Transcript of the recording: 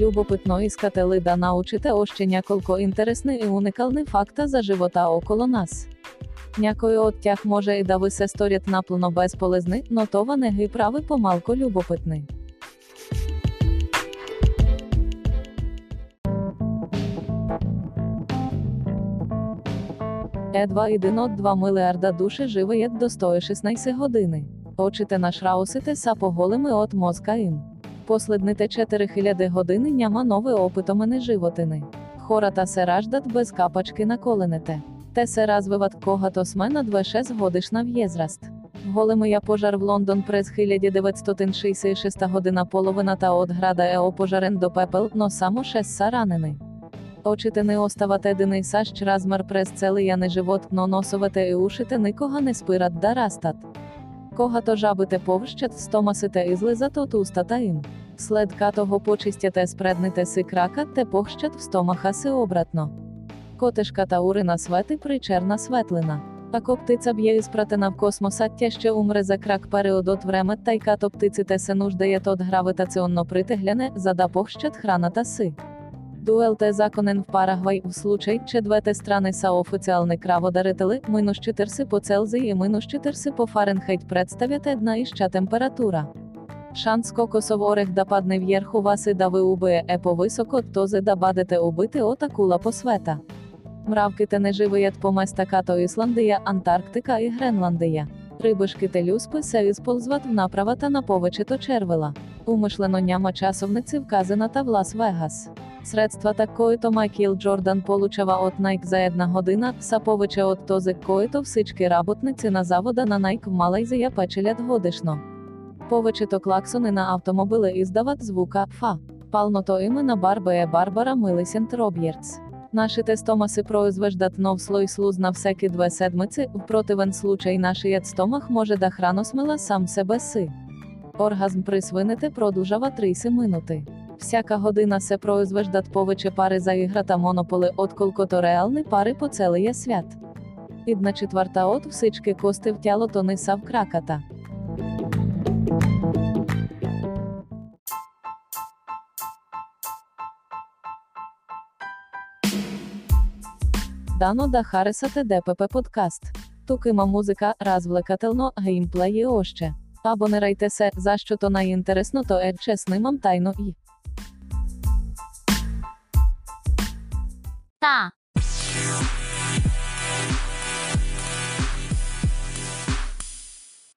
Любопитно іскати да научите още няколко інтересний і уникалний факта за живота около нас. Някой от тях може і да ви се сторят наплно безполезни, но това не ги прави помалко любопитни. Е 2,1 милиарда душі живе до 116 години. Очите наш раусите са поголими от мозка им. Последните 4000 години няма нове опитомени животини. Хората се раждат без капачки на коленете. Те се развиват когато сме на 26 годишна в'єзраст. Големия пожар в Лондон през 1966 година половината от града е опожарен до пепел, но само 6 са ранени. Очите не остават единий сащ размер през целия не живот, но носовете і ушите никога не спират да растат. Когато жабите повщат, стомасите излизат от устата им. След като почистяте спредните си крака, те похщат в стомаха си обратно. Котешката урина свети при черна светлина. Ако птиця б'є іспратена в космоса, тя ще умре за крак період време, та й като птиците се нуждаєт от гравитаціонно притегляне, за да похщат храната си. Дуелте законен в Парагвай в случай, че двете страни са официални краводарители, минус 40 по Целзій і минус 40 по Фаренхейт представят една іща температура. Шанс кокосов орех да падне вверху вас і да ви убиє е повисоко, този да бадете убити от акула по света. Мравките не живият по места като Ісландія, Антарктика і Гренландія. Рибишки те люспи се ісползват в направата на повечето червила. Умишлено няма часовниці вказаната в Лас-Вегас. Средства такої-то Майкл Джордан получава от Nike за една година, са от този, кої-то всички работниці на завода на Nike в Малайзія печелят годишно. Повечето клаксони на автомобили издават звука «фа». Пълното име на Барби е Барбара Милисент Робъртс. Нашият стомах произвеждат нов слой слуз на всеки две седмици, в противен случай нашият стомах може да храносмила сам себе си. Оргазм при свинете продължава 30 минути. Всяка година се произвеждат повече пари за играта монополи, отколкото реални пари по целия свят. Одна четверта от всички кости в тялото не са в краката. Дано да харесате ДПП подкаст. Тук има музика, развлекателно, геймплей і още. Абонирайте се, за що то найінтересно, то е, че снимам тайно і. Та